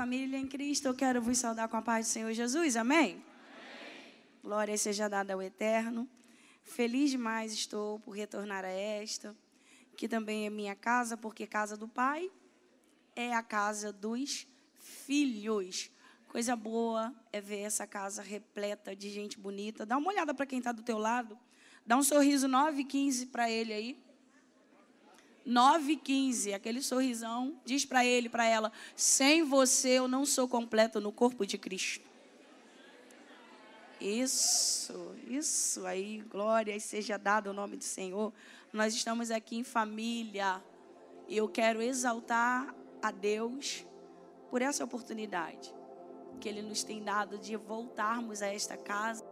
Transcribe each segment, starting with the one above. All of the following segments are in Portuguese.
Família em Cristo, eu quero vos saudar com a paz do Senhor Jesus, amém? amém. Glória seja dada ao Eterno. Feliz demais estou por retornar a esta, que também é minha casa, porque casa do Pai é a casa dos filhos. Coisa boa é ver essa casa repleta de gente bonita. Dá uma olhada para quem está do teu lado. Dá um sorriso 9 e 15 para ele aí. 9 e 15, aquele sorrisão. Diz para ele, para ela: sem você eu não sou completo no corpo de Cristo. Isso, isso aí, glória seja dado o nome do Senhor. Nós estamos aqui em família. E eu quero exaltar a Deus por essa oportunidade que Ele nos tem dado de voltarmos a esta casa.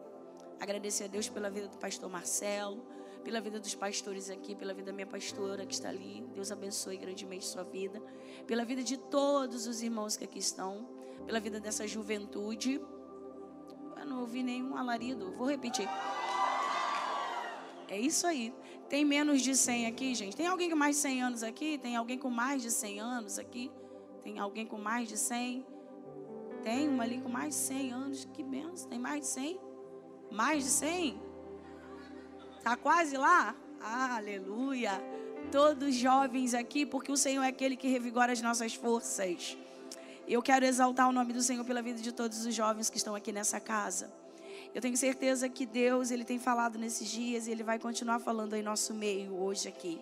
Agradecer a Deus pela vida do pastor Marcelo, pela vida dos pastores aqui, pela vida da minha pastora que está ali. Deus abençoe grandemente sua vida. Pela vida de todos os irmãos que aqui estão. Pela vida dessa juventude. Eu não ouvi nenhum alarido. Vou repetir. É isso aí. Tem menos de 100 aqui, gente? Tem alguém com mais de 100 anos aqui? Tem alguém com mais de 100 anos aqui? Tem alguém com mais de 100? Tem uma ali com mais de 100 anos. Que benção. Tem mais de 100? Mais de 100? Está quase lá? Aleluia. Todos jovens aqui, porque o Senhor é aquele que revigora as nossas forças. Eu quero exaltar o nome do Senhor pela vida de todos os jovens que estão aqui nessa casa. Eu tenho certeza que Deus, Ele tem falado nesses dias e Ele vai continuar falando em nosso meio hoje aqui.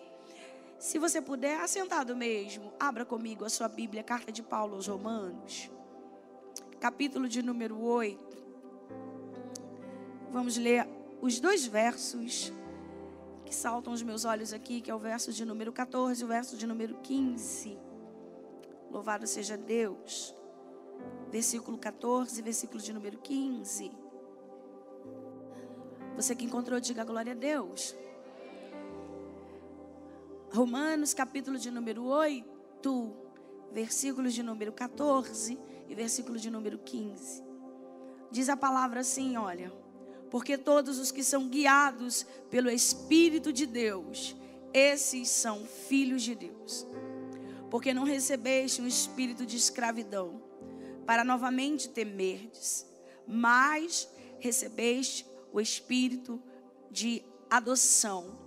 Se você puder, assentado mesmo, abra comigo a sua Bíblia, carta de Paulo aos Romanos, capítulo de número 8. Vamos ler os dois versos que saltam os meus olhos aqui, que é o verso de número 14 e o verso de número 15. Louvado seja Deus. Versículo 14, versículo de número 15. Você que encontrou, diga glória a Deus. Romanos, capítulo de número 8, versículos de número 14 e versículo de número 15. Diz a palavra assim: olha, porque todos os que são guiados pelo Espírito de Deus, esses são filhos de Deus. Porque não recebeste um espírito de escravidão, para novamente temerdes, mas recebeste o espírito de adoção,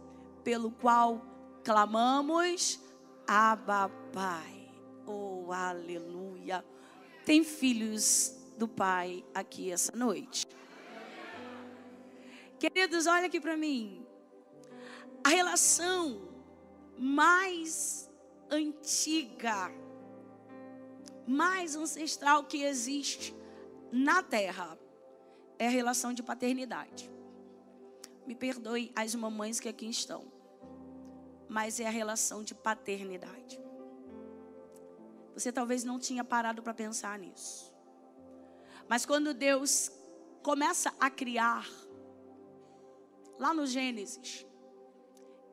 pelo qual clamamos, Abba Pai. Oh, aleluia. Tem filhos do Pai aqui essa noite. Queridos, olha aqui para mim. A relação mais antiga, mais ancestral que existe na terra é a relação de paternidade. Me perdoe as mamães que aqui estão, mas é a relação de paternidade. Você talvez não tinha parado para pensar nisso. Mas quando Deus começa a criar, lá no Gênesis,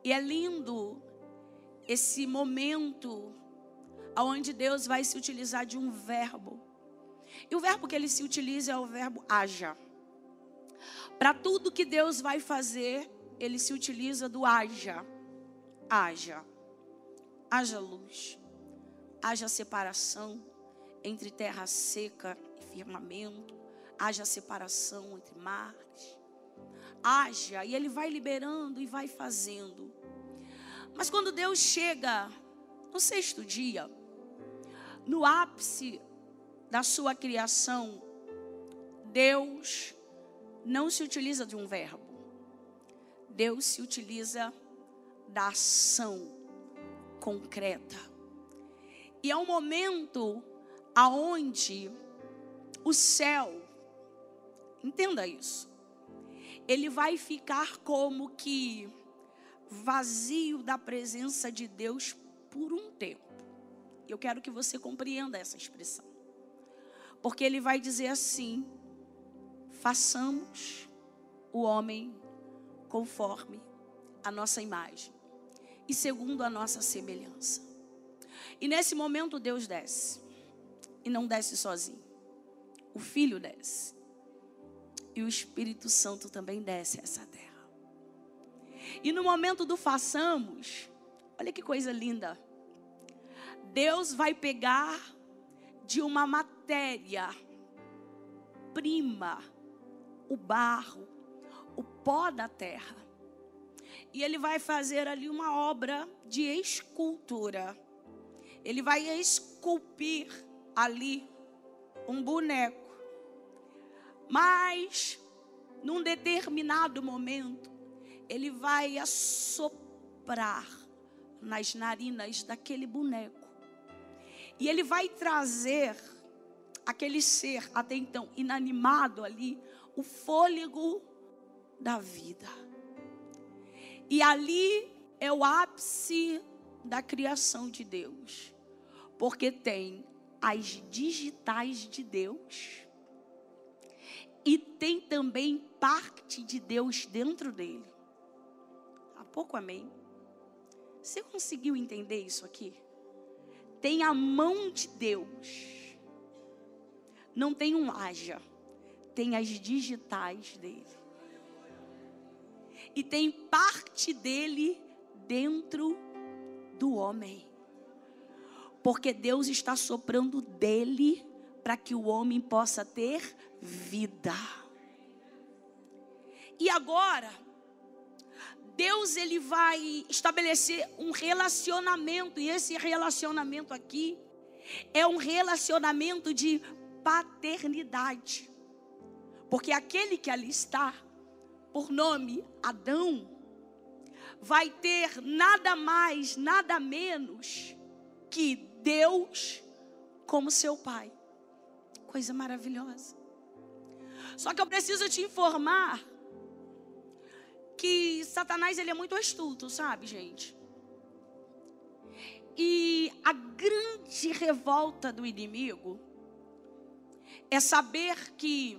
e é lindo esse momento onde Deus vai se utilizar de um verbo. E o verbo que ele se utiliza é o verbo haja. Para tudo que Deus vai fazer, ele se utiliza do haja. Haja. Haja luz. Haja separação entre terra seca e firmamento. Haja separação entre mares. Haja. E ele vai liberando e vai fazendo. Mas quando Deus chega no sexto dia, no ápice da sua criação, Deus não se utiliza de um verbo. Deus se utiliza da ação concreta. E é um momento aonde o céu, entenda isso, ele vai ficar como que vazio da presença de Deus por um tempo. Eu quero que você compreenda essa expressão. Porque ele vai dizer assim: façamos o homem conforme a nossa imagem e segundo a nossa semelhança. E nesse momento Deus desce. E não desce sozinho. O Filho desce. E o Espírito Santo também desce a essa terra. E no momento do façamos, olha que coisa linda. Deus vai pegar de uma matéria prima, o barro, o pó da terra. E ele vai fazer ali uma obra de escultura. Ele vai esculpir ali um boneco. Mas, num determinado momento, ele vai assoprar nas narinas daquele boneco. E ele vai trazer aquele ser até então inanimado ali, o fôlego da vida. E ali é o ápice da criação de Deus. Porque tem as digitais de Deus e tem também parte de Deus dentro dele. Há pouco amém. Você conseguiu entender isso aqui? Tem a mão de Deus. Não tem um haja, tem as digitais dele. E tem parte dele dentro do homem. Porque Deus está soprando dele para que o homem possa ter vida. E agora, Deus ele vai estabelecer um relacionamento, e esse relacionamento aqui é um relacionamento de paternidade. Porque aquele que ali está, por nome Adão, vai ter nada mais, nada menos que Deus como seu pai. Coisa maravilhosa. Só que eu preciso te informar que Satanás ele é muito astuto, sabe, gente? E a grande revolta do inimigo é saber que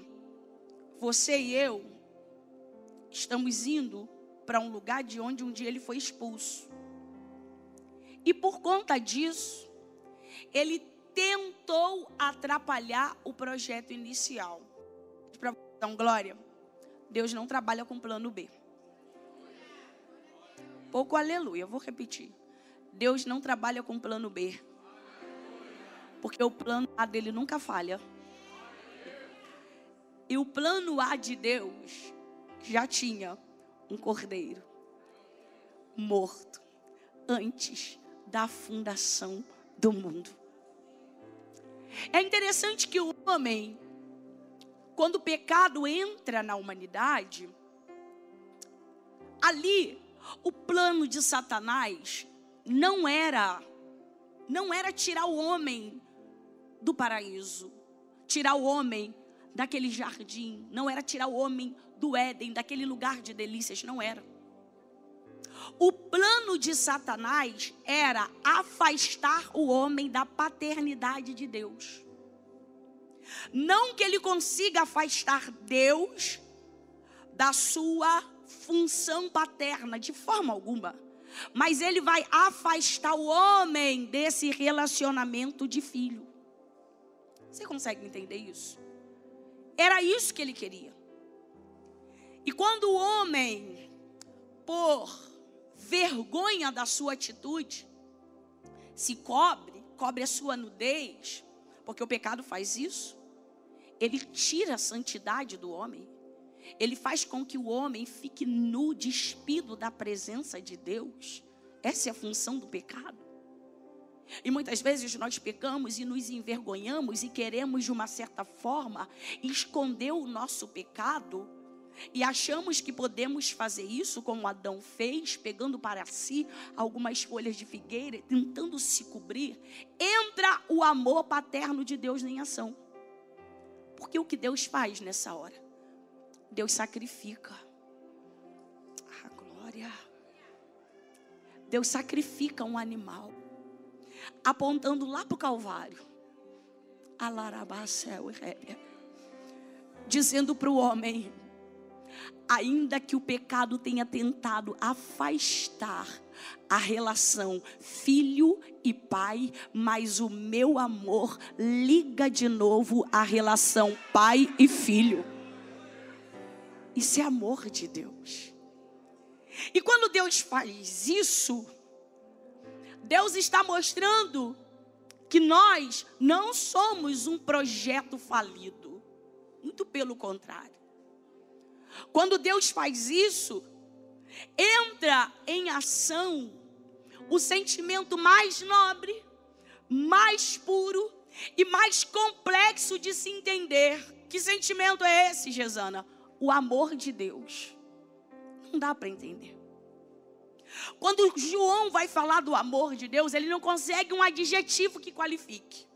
você e eu estamos indo para um lugar de onde um dia ele foi expulso. E por conta disso, ele tentou atrapalhar o projeto inicial. Para um glória, Deus não trabalha com plano B. Pouco aleluia, vou repetir. Deus não trabalha com plano B. Porque o plano A dele nunca falha. E o plano A de Deus já tinha um cordeiro morto antes da fundação do mundo. É interessante que o homem, quando o pecado entra na humanidade, ali o plano de Satanás não era não era tirar o homem do paraíso, tirar o homem daquele jardim, não era tirar o homem do Éden, daquele lugar de delícias, não era. O plano de Satanás era afastar o homem da paternidade de Deus. Não que ele consiga afastar Deus da sua função paterna, de forma alguma. Mas ele vai afastar o homem desse relacionamento de filho. Você consegue entender isso? Era isso que ele queria. E quando o homem, por vergonha da sua atitude, se cobre, cobre a sua nudez, porque o pecado faz isso. Ele tira a santidade do homem. Ele faz com que o homem fique nu, despido da presença de Deus. Essa é a função do pecado. E muitas vezes nós pecamos e nos envergonhamos e queremos, de uma certa forma, esconder o nosso pecado e achamos que podemos fazer isso como Adão fez, pegando para si algumas folhas de figueira, tentando se cobrir. Entra o amor paterno de Deus em ação. Porque o que Deus faz nessa hora? Deus sacrifica. Ah, glória. Deus sacrifica um animal, apontando lá para o Calvário. Alarabacel e Dizendo para o homem: ainda que o pecado tenha tentado afastar a relação filho e pai, mas o meu amor liga de novo a relação pai e filho. Isso é amor de Deus. E quando Deus faz isso, Deus está mostrando que nós não somos um projeto falido. Muito pelo contrário. Quando Deus faz isso, entra em ação o sentimento mais nobre, mais puro e mais complexo de se entender. Que sentimento é esse, Gesana? O amor de Deus. Não dá para entender. Quando João vai falar do amor de Deus, ele não consegue um adjetivo que qualifique.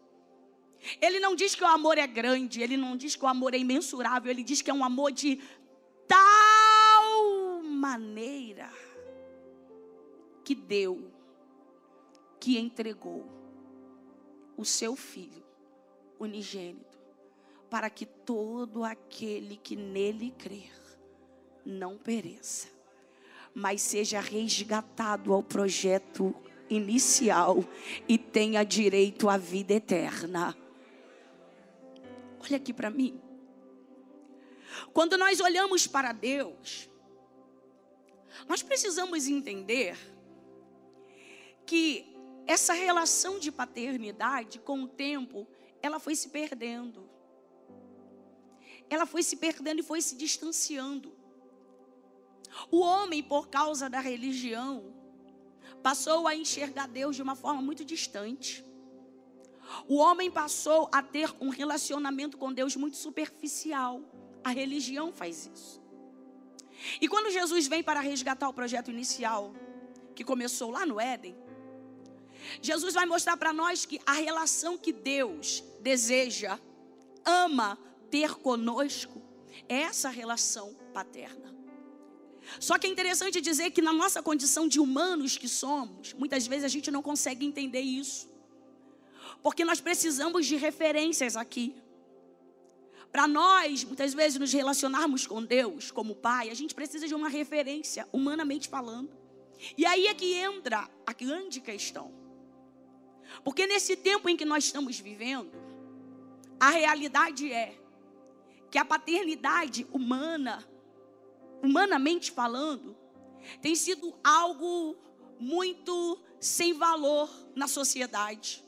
Ele não diz que o amor é grande, ele não diz que o amor é imensurável, ele diz que é um amor de tal maneira que deu, que entregou o seu filho unigênito, para que todo aquele que nele crer não pereça, mas seja resgatado ao projeto inicial e tenha direito à vida eterna. Olha aqui para mim. Quando nós olhamos para Deus, nós precisamos entender que essa relação de paternidade, com o tempo, ela foi se perdendo. Ela foi se perdendo e foi se distanciando. O homem, por causa da religião, passou a enxergar Deus de uma forma muito distante. O homem passou a ter um relacionamento com Deus muito superficial. A religião faz isso. E quando Jesus vem para resgatar o projeto inicial, que começou lá no Éden, Jesus vai mostrar para nós que a relação que Deus deseja, ama ter conosco, é essa relação paterna. Só que é interessante dizer que na nossa condição de humanos que somos, muitas vezes a gente não consegue entender isso. Porque nós precisamos de referências aqui. Para nós, muitas vezes, nos relacionarmos com Deus como Pai, a gente precisa de uma referência, humanamente falando. E aí é que entra a grande questão. Porque nesse tempo em que nós estamos vivendo, a realidade é que a paternidade humana humanamente falando, tem sido algo muito sem valor na sociedade.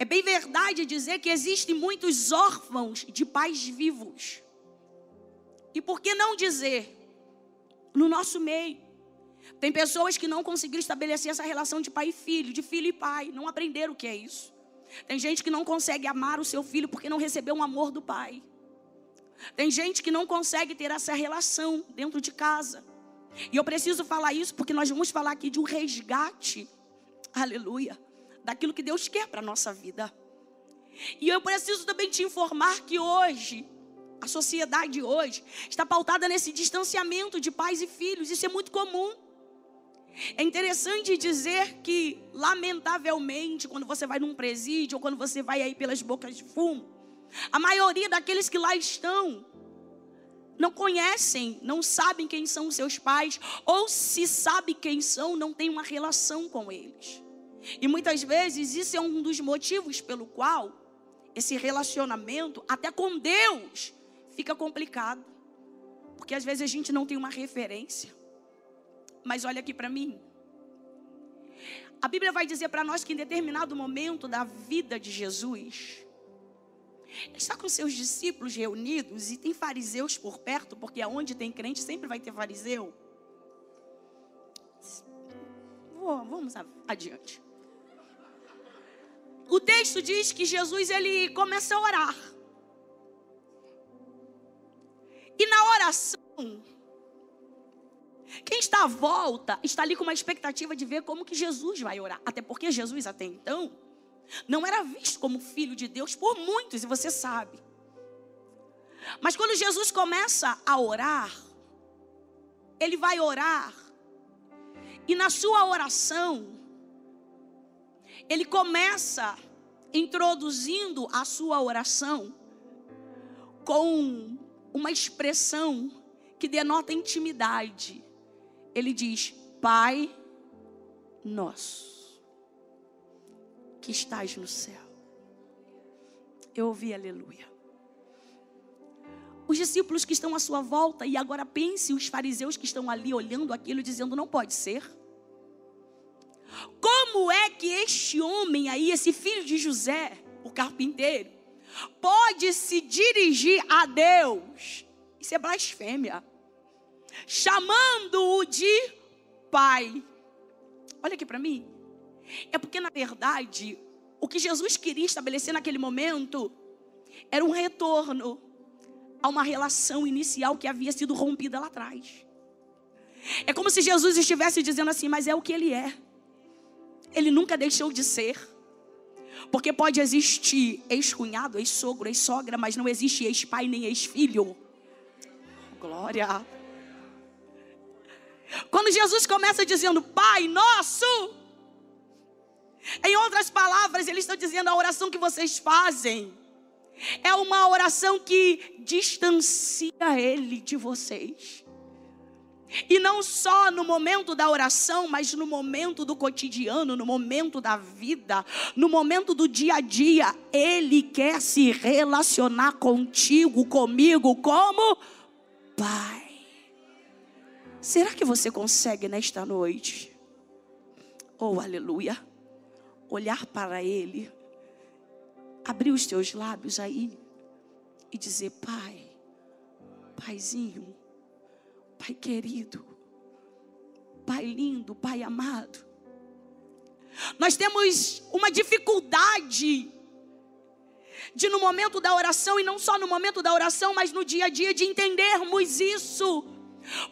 É bem verdade dizer que existem muitos órfãos de pais vivos. E por que não dizer, no nosso meio, tem pessoas que não conseguiram estabelecer essa relação de pai e filho, de filho e pai, não aprenderam o que é isso. Tem gente que não consegue amar o seu filho porque não recebeu um amor do pai. Tem gente que não consegue ter essa relação dentro de casa. E eu preciso falar isso porque nós vamos falar aqui de um resgate, aleluia, daquilo que Deus quer para a nossa vida. E eu preciso também te informar que hoje, a sociedade hoje, está pautada nesse distanciamento de pais e filhos. Isso é muito comum. É interessante dizer que, lamentavelmente, quando você vai num presídio ou quando você vai aí pelas bocas de fumo, a maioria daqueles que lá estão não conhecem, não sabem quem são seus pais, ou se sabe quem são, não tem uma relação com eles. E muitas vezes isso é um dos motivos pelo qual esse relacionamento, até com Deus, fica complicado. Porque às vezes a gente não tem uma referência. Mas olha aqui para mim. A Bíblia vai dizer para nós que em determinado momento da vida de Jesus, ele está com seus discípulos reunidos e tem fariseus por perto, porque aonde tem crente sempre vai ter fariseu. vamos adiante. O texto diz que Jesus ele começa a orar. E na oração, quem está à volta está ali com uma expectativa de ver como que Jesus vai orar. Até porque Jesus até então não era visto como filho de Deus por muitos, e você sabe. Mas quando Jesus começa a orar, ele vai orar, e na sua oração, ele começa introduzindo a sua oração com uma expressão que denota intimidade. Ele diz: Pai nosso que estás no céu. Eu ouvi aleluia. Os discípulos que estão à sua volta, e agora pense os fariseus que estão ali olhando aquilo, dizendo: não pode ser. Como é que este homem aí, esse filho de José, o carpinteiro, pode se dirigir a Deus? Isso é blasfêmia. Chamando-o de pai. Olha aqui para mim. É porque, na verdade, o que Jesus queria estabelecer naquele momento era um retorno a uma relação inicial que havia sido rompida lá atrás. É como se Jesus estivesse dizendo assim, mas é o que ele é. Ele nunca deixou de ser. Porque pode existir ex-cunhado, ex-sogro, ex-sogra, mas não existe ex-pai nem ex-filho. Glória. Quando Jesus começa dizendo, Pai nosso, em outras palavras, ele está dizendo a oração que vocês fazem é uma oração que distancia ele de vocês. E não só no momento da oração, mas no momento do cotidiano, no momento da vida, no momento do dia a dia, Ele quer se relacionar contigo, comigo, como Pai. Será que você consegue nesta noite? Oh, aleluia. Olhar para Ele, abrir os teus lábios aí e dizer: Pai, Paizinho Pai querido, Pai lindo, Pai amado. Nós temos uma dificuldade de no momento da oração e não só no momento da oração, mas no dia a dia de entendermos isso.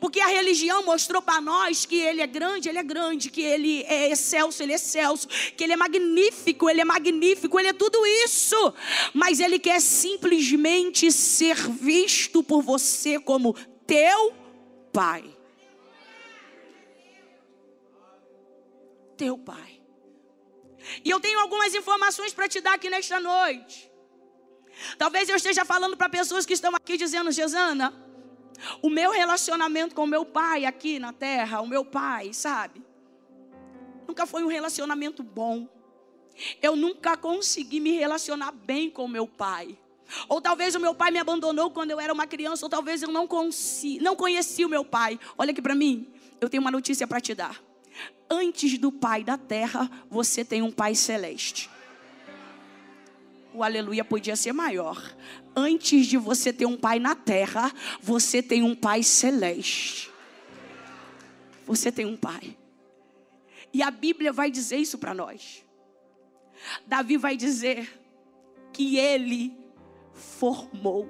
Porque a religião mostrou para nós que ele é grande, ele é grande, que ele é excelso, ele é excelso, que ele é magnífico, ele é magnífico, ele é tudo isso. Mas ele quer simplesmente ser visto por você como teu Pai. Teu Pai. E eu tenho algumas informações para te dar aqui nesta noite. Talvez eu esteja falando para pessoas que estão aqui dizendo, Gesana, o meu relacionamento com o meu pai aqui na terra, o meu pai, sabe? Nunca foi um relacionamento bom. Eu nunca consegui me relacionar bem com meu pai. Ou talvez o meu pai me abandonou quando eu era uma criança, ou talvez eu não, consi, não conheci o meu pai. Olha aqui para mim, eu tenho uma notícia para te dar. Antes do pai da terra, você tem um pai celeste. O aleluia podia ser maior. Antes de você ter um pai na terra, você tem um pai celeste. Você tem um pai. E a Bíblia vai dizer isso para nós. Davi vai dizer que ele formou,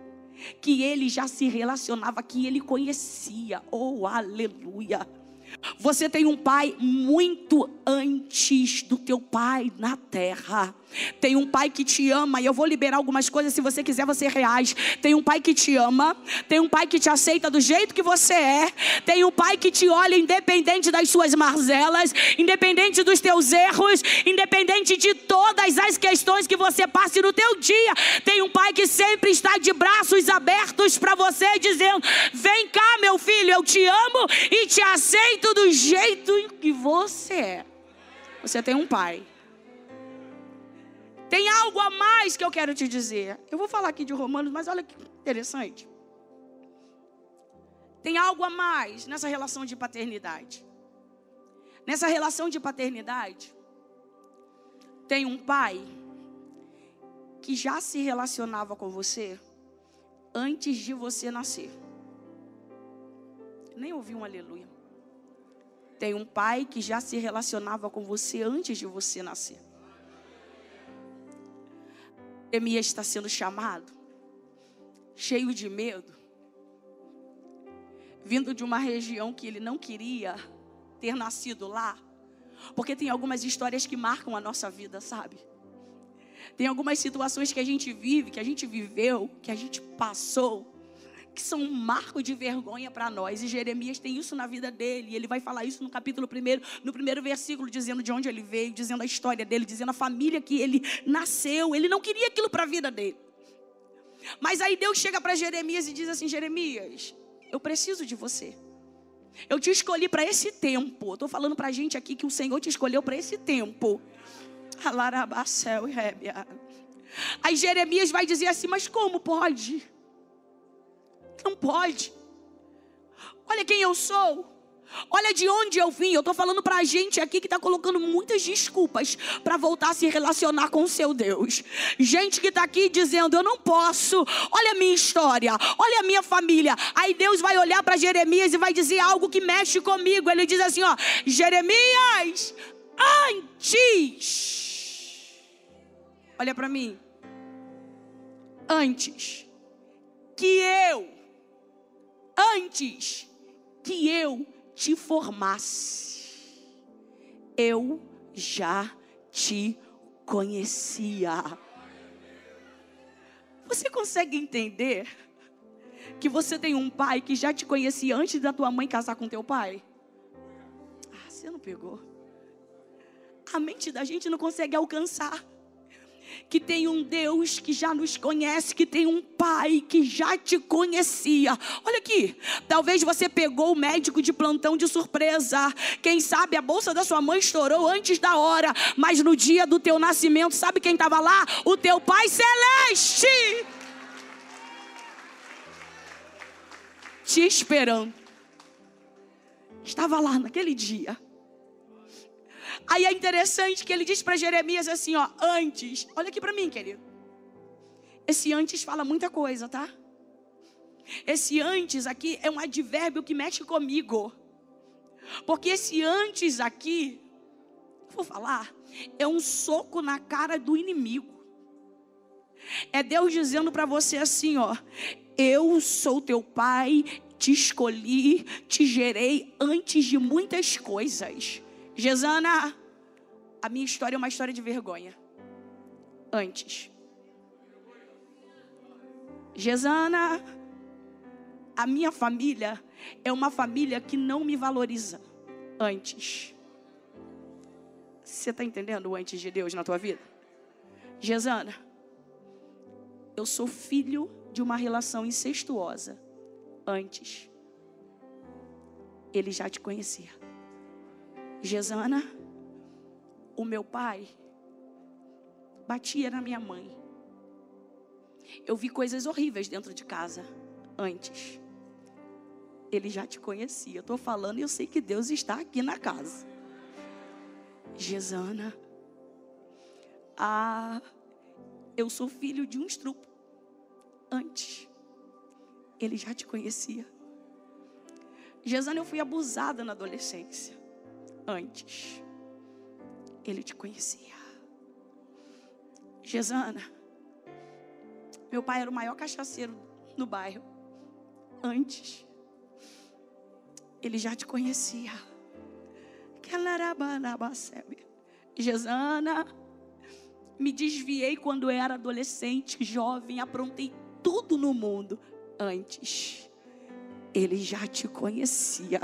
que ele já se relacionava, que ele conhecia. Oh, aleluia. Você tem um pai muito antes do teu pai na terra. Tem um pai que te ama, e eu vou liberar algumas coisas, se você quiser, você reage. Tem um pai que te ama, tem um pai que te aceita do jeito que você é, tem um pai que te olha independente das suas marzelas, independente dos teus erros, independente de todas as questões que você passe no teu dia. Tem um pai que sempre está de braços abertos para você, dizendo: Vem cá, meu filho, eu te amo e te aceito do jeito que você é. Você tem um pai. Tem algo a mais que eu quero te dizer. Eu vou falar aqui de Romanos, mas olha que interessante. Tem algo a mais nessa relação de paternidade. Nessa relação de paternidade, tem um pai que já se relacionava com você antes de você nascer. Nem ouvi um aleluia. Tem um pai que já se relacionava com você antes de você nascer. Jeremias está sendo chamado, cheio de medo, vindo de uma região que ele não queria ter nascido lá, porque tem algumas histórias que marcam a nossa vida, sabe? Tem algumas situações que a gente vive, que a gente viveu, que a gente passou, que são um marco de vergonha para nós. E Jeremias tem isso na vida dele. Ele vai falar isso no capítulo 1, no primeiro versículo, dizendo de onde ele veio, dizendo a história dele, dizendo a família que ele nasceu. Ele não queria aquilo para a vida dele. Mas aí Deus chega para Jeremias e diz assim: Jeremias, eu preciso de você. Eu te escolhi para esse tempo. Estou falando para a gente aqui que o Senhor te escolheu para esse tempo. Aí Jeremias vai dizer assim: Mas como pode? Não pode. Olha quem eu sou. Olha de onde eu vim. Eu estou falando para a gente aqui que está colocando muitas desculpas para voltar a se relacionar com o seu Deus. Gente que está aqui dizendo: Eu não posso. Olha a minha história. Olha a minha família. Aí Deus vai olhar para Jeremias e vai dizer algo que mexe comigo. Ele diz assim: Ó, Jeremias, antes. Olha para mim. Antes que eu. Antes que eu te formasse, eu já te conhecia. Você consegue entender que você tem um pai que já te conhecia antes da tua mãe casar com teu pai? Ah, você não pegou. A mente da gente não consegue alcançar que tem um Deus que já nos conhece, que tem um Pai que já te conhecia. Olha aqui, talvez você pegou o médico de plantão de surpresa. Quem sabe a bolsa da sua mãe estourou antes da hora, mas no dia do teu nascimento, sabe quem estava lá? O teu Pai Celeste. Te esperando. Estava lá naquele dia Aí é interessante que ele diz para Jeremias assim, ó, antes. Olha aqui para mim, querido. Esse antes fala muita coisa, tá? Esse antes aqui é um advérbio que mexe comigo. Porque esse antes aqui, vou falar, é um soco na cara do inimigo. É Deus dizendo para você assim, ó: Eu sou teu pai, te escolhi, te gerei antes de muitas coisas. Gesana, a minha história é uma história de vergonha. Antes. Gesana, a minha família é uma família que não me valoriza. Antes. Você está entendendo o antes de Deus na tua vida? Gesana, eu sou filho de uma relação incestuosa. Antes. Ele já te conhecia. Gesana, o meu pai batia na minha mãe. Eu vi coisas horríveis dentro de casa antes. Ele já te conhecia. Eu estou falando e eu sei que Deus está aqui na casa. Gesana, ah, eu sou filho de um estrupo. Antes, ele já te conhecia. Gesana, eu fui abusada na adolescência antes. Ele te conhecia. Gesana, meu pai era o maior cachaceiro no bairro. Antes, ele já te conhecia. Gesana, me desviei quando era adolescente, jovem, aprontei tudo no mundo. Antes, ele já te conhecia.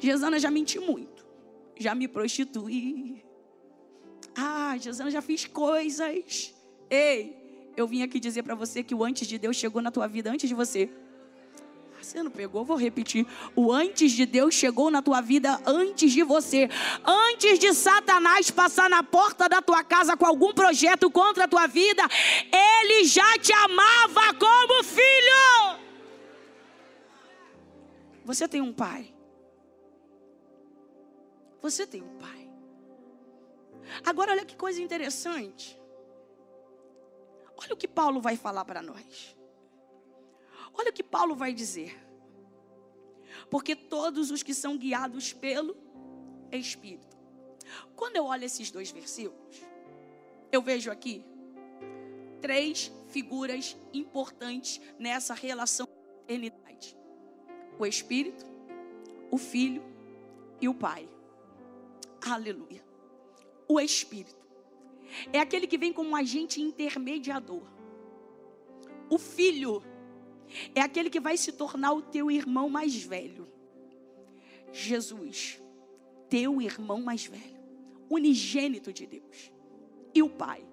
Gesana já menti muito. Já me prostituí. Ah, Gesana já fiz coisas. Ei, eu vim aqui dizer para você que o antes de Deus chegou na tua vida antes de você. Ah, você não pegou? Vou repetir. O antes de Deus chegou na tua vida antes de você. Antes de Satanás passar na porta da tua casa com algum projeto contra a tua vida, ele já te amava como filho. Você tem um pai. Você tem um pai. Agora, olha que coisa interessante. Olha o que Paulo vai falar para nós. Olha o que Paulo vai dizer. Porque todos os que são guiados pelo Espírito. Quando eu olho esses dois versículos, eu vejo aqui três figuras importantes nessa relação de eternidade: o Espírito, o Filho e o Pai. Aleluia. O Espírito é aquele que vem como agente intermediador. O Filho é aquele que vai se tornar o teu irmão mais velho. Jesus, teu irmão mais velho, unigênito de Deus. E o Pai.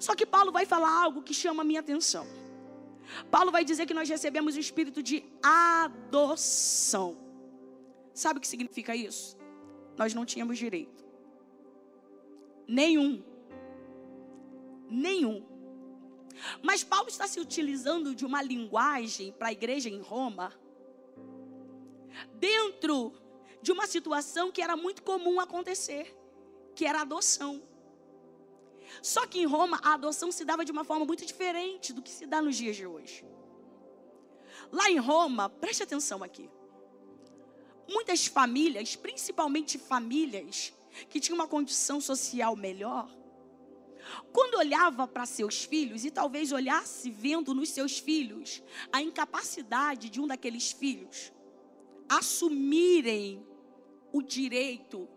Só que Paulo vai falar algo que chama a minha atenção. Paulo vai dizer que nós recebemos o espírito de adoção. Sabe o que significa isso? Nós não tínhamos direito. Nenhum. Nenhum. Mas Paulo está se utilizando de uma linguagem para a igreja em Roma dentro de uma situação que era muito comum acontecer, que era a adoção. Só que em Roma a adoção se dava de uma forma muito diferente do que se dá nos dias de hoje. Lá em Roma, preste atenção aqui. Muitas famílias, principalmente famílias que tinham uma condição social melhor, quando olhava para seus filhos e talvez olhasse vendo nos seus filhos a incapacidade de um daqueles filhos assumirem o direito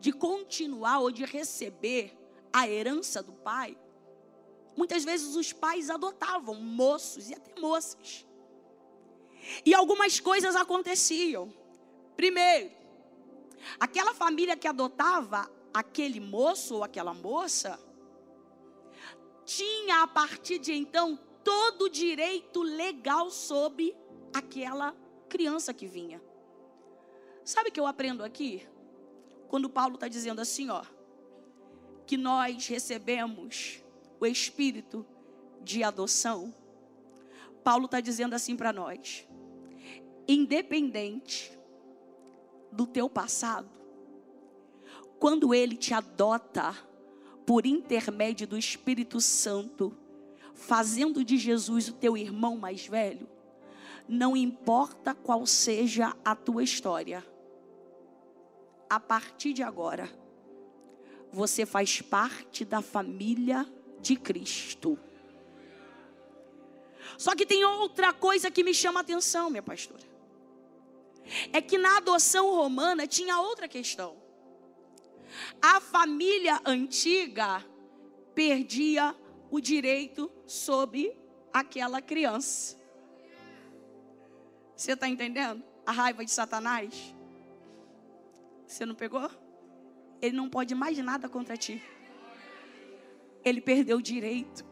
de continuar ou de receber a herança do pai, muitas vezes os pais adotavam moços e até moças. E algumas coisas aconteciam. Primeiro, aquela família que adotava aquele moço ou aquela moça tinha a partir de então todo o direito legal sobre aquela criança que vinha. Sabe o que eu aprendo aqui? Quando Paulo está dizendo assim, ó, que nós recebemos o espírito de adoção. Paulo está dizendo assim para nós: independente do teu passado, quando ele te adota por intermédio do Espírito Santo, fazendo de Jesus o teu irmão mais velho, não importa qual seja a tua história, a partir de agora, você faz parte da família de Cristo. Só que tem outra coisa que me chama a atenção, minha pastora. É que na adoção romana tinha outra questão. A família antiga perdia o direito sobre aquela criança. Você está entendendo? A raiva de Satanás? Você não pegou? Ele não pode mais nada contra ti. Ele perdeu o direito.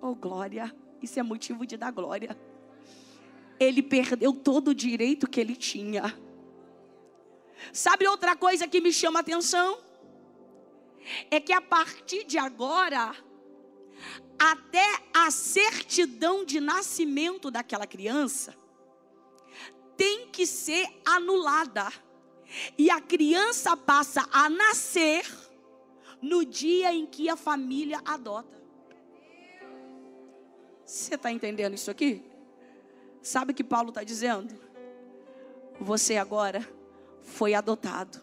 Oh, glória. Isso é motivo de dar glória. Ele perdeu todo o direito que ele tinha. Sabe outra coisa que me chama atenção? É que a partir de agora, até a certidão de nascimento daquela criança tem que ser anulada. E a criança passa a nascer no dia em que a família adota. Você está entendendo isso aqui? Sabe o que Paulo está dizendo? Você agora foi adotado.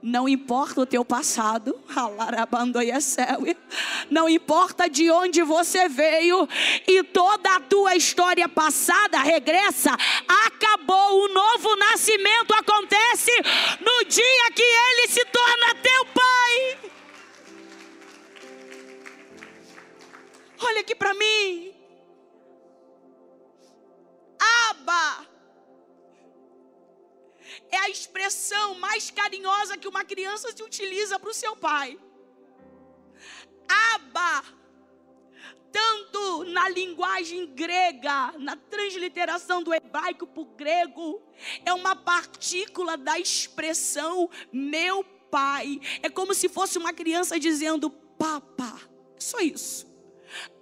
Não importa o teu passado, não importa de onde você veio e toda a tua história passada regressa, acabou. O novo nascimento acontece no dia que ele se torna teu pai. Olha aqui para mim. Aba é a expressão mais carinhosa que uma criança se utiliza para o seu pai. Aba, tanto na linguagem grega, na transliteração do hebraico para o grego, é uma partícula da expressão meu pai. É como se fosse uma criança dizendo papa. É só isso.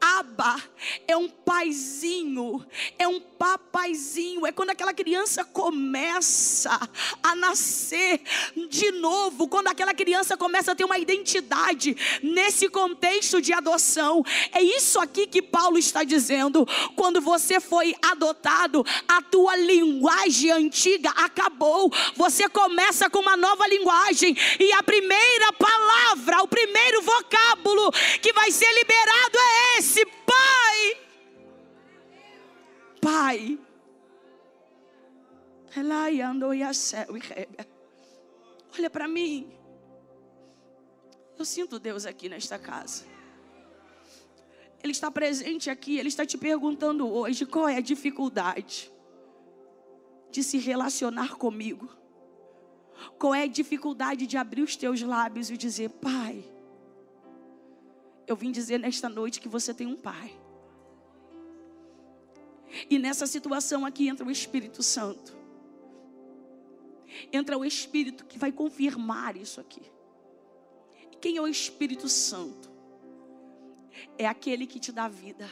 Aba é um paizinho, é um papaizinho, é quando aquela criança começa a nascer de novo, quando aquela criança começa a ter uma identidade nesse contexto de adoção. É isso aqui que Paulo está dizendo. Quando você foi adotado, a tua linguagem antiga acabou. Você começa com uma nova linguagem e a primeira palavra, o primeiro vocábulo que vai ser liberado é esse esse pai. Pai. Olha para mim. Eu sinto Deus aqui nesta casa. Ele está presente aqui, ele está te perguntando hoje qual é a dificuldade de se relacionar comigo. Qual é a dificuldade de abrir os teus lábios e dizer: Pai, eu vim dizer nesta noite que você tem um pai. E nessa situação aqui entra o Espírito Santo. Entra o Espírito que vai confirmar isso aqui. Quem é o Espírito Santo? É aquele que te dá vida.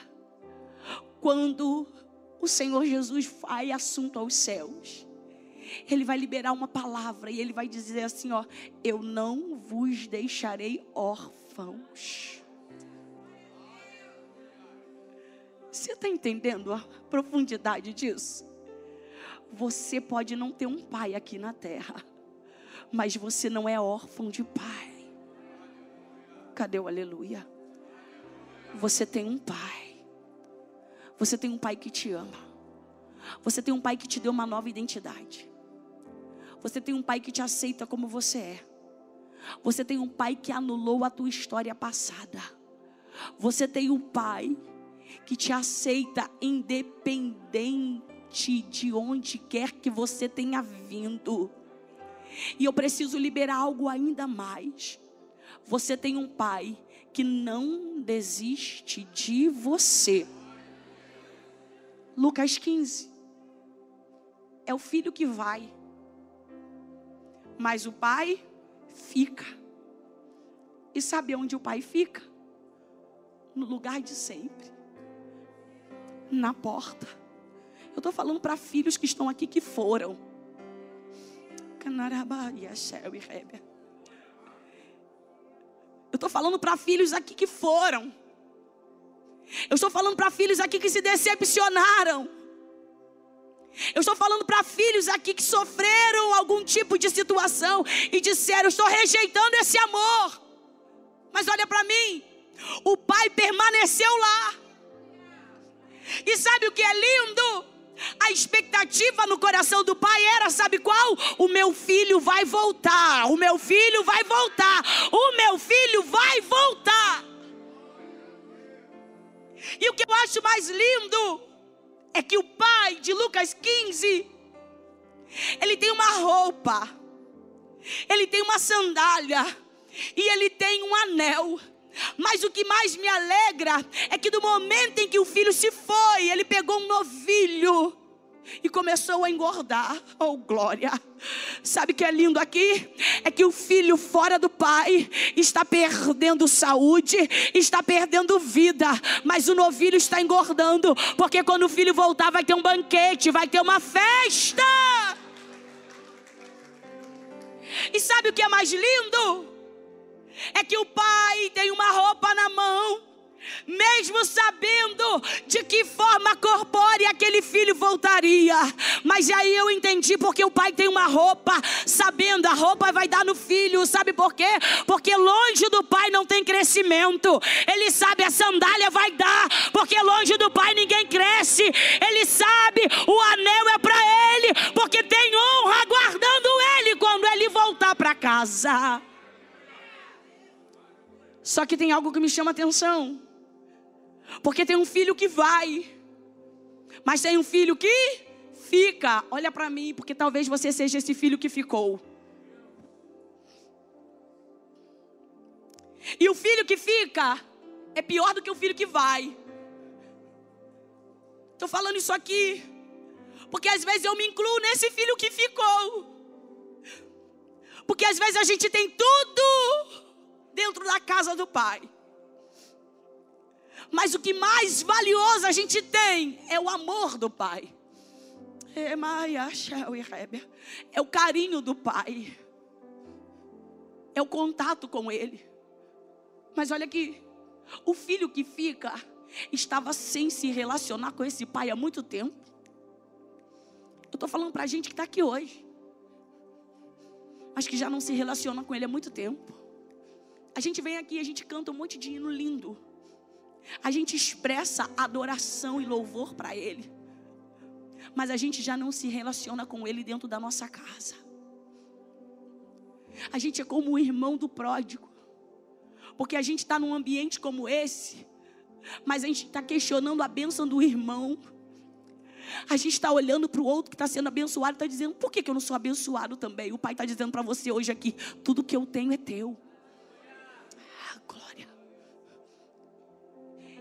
Quando o Senhor Jesus vai assunto aos céus. Ele vai liberar uma palavra e ele vai dizer assim: ó, eu não vos deixarei órfãos. Você está entendendo a profundidade disso? Você pode não ter um pai aqui na terra, mas você não é órfão de pai. Cadê o aleluia? Você tem um pai. Você tem um pai que te ama. Você tem um pai que te deu uma nova identidade. Você tem um pai que te aceita como você é. Você tem um pai que anulou a tua história passada. Você tem um pai que te aceita independente de onde quer que você tenha vindo. E eu preciso liberar algo ainda mais. Você tem um pai que não desiste de você. Lucas 15. É o filho que vai, mas o pai fica. E sabe onde o pai fica? No lugar de sempre na porta. Eu estou falando para filhos que estão aqui que foram. Eu estou falando para filhos aqui que foram. Eu estou falando para filhos aqui que se decepcionaram. Eu estou falando para filhos aqui que sofreram algum tipo de situação e disseram: Estou rejeitando esse amor. Mas olha para mim, o pai permaneceu lá. E sabe o que é lindo? A expectativa no coração do pai era, sabe qual? O meu filho vai voltar, o meu filho vai voltar, o meu filho vai voltar. E o que eu acho mais lindo é que o pai de Lucas 15, ele tem uma roupa, ele tem uma sandália e ele tem um anel. Mas o que mais me alegra é que do momento em que o filho se foi, ele pegou um novilho e começou a engordar. Oh, glória! Sabe o que é lindo aqui? É que o filho fora do pai está perdendo saúde, está perdendo vida, mas o novilho está engordando, porque quando o filho voltar vai ter um banquete, vai ter uma festa. E sabe o que é mais lindo? É que o pai tem uma roupa na mão, mesmo sabendo de que forma corpórea aquele filho voltaria. Mas aí eu entendi porque o pai tem uma roupa, sabendo a roupa vai dar no filho, sabe por quê? Porque longe do pai não tem crescimento. Ele sabe a sandália vai dar, porque longe do pai ninguém cresce. Ele sabe o anel é para ele, porque tem honra aguardando ele quando ele voltar para casa. Só que tem algo que me chama atenção. Porque tem um filho que vai, mas tem um filho que fica. Olha para mim, porque talvez você seja esse filho que ficou. E o filho que fica é pior do que o filho que vai. Estou falando isso aqui, porque às vezes eu me incluo nesse filho que ficou. Porque às vezes a gente tem tudo dentro da casa do Pai. Mas o que mais valioso a gente tem é o amor do Pai. É o carinho do Pai. É o contato com Ele. Mas olha aqui, o filho que fica estava sem se relacionar com esse pai há muito tempo. Eu estou falando para a gente que está aqui hoje, mas que já não se relaciona com ele há muito tempo. A gente vem aqui, a gente canta um monte de hino lindo. A gente expressa adoração e louvor para Ele. Mas a gente já não se relaciona com Ele dentro da nossa casa. A gente é como o irmão do pródigo. Porque a gente está num ambiente como esse, mas a gente está questionando a bênção do irmão. A gente está olhando para o outro que está sendo abençoado e está dizendo: por que, que eu não sou abençoado também? O Pai está dizendo para você hoje aqui: tudo que eu tenho é teu.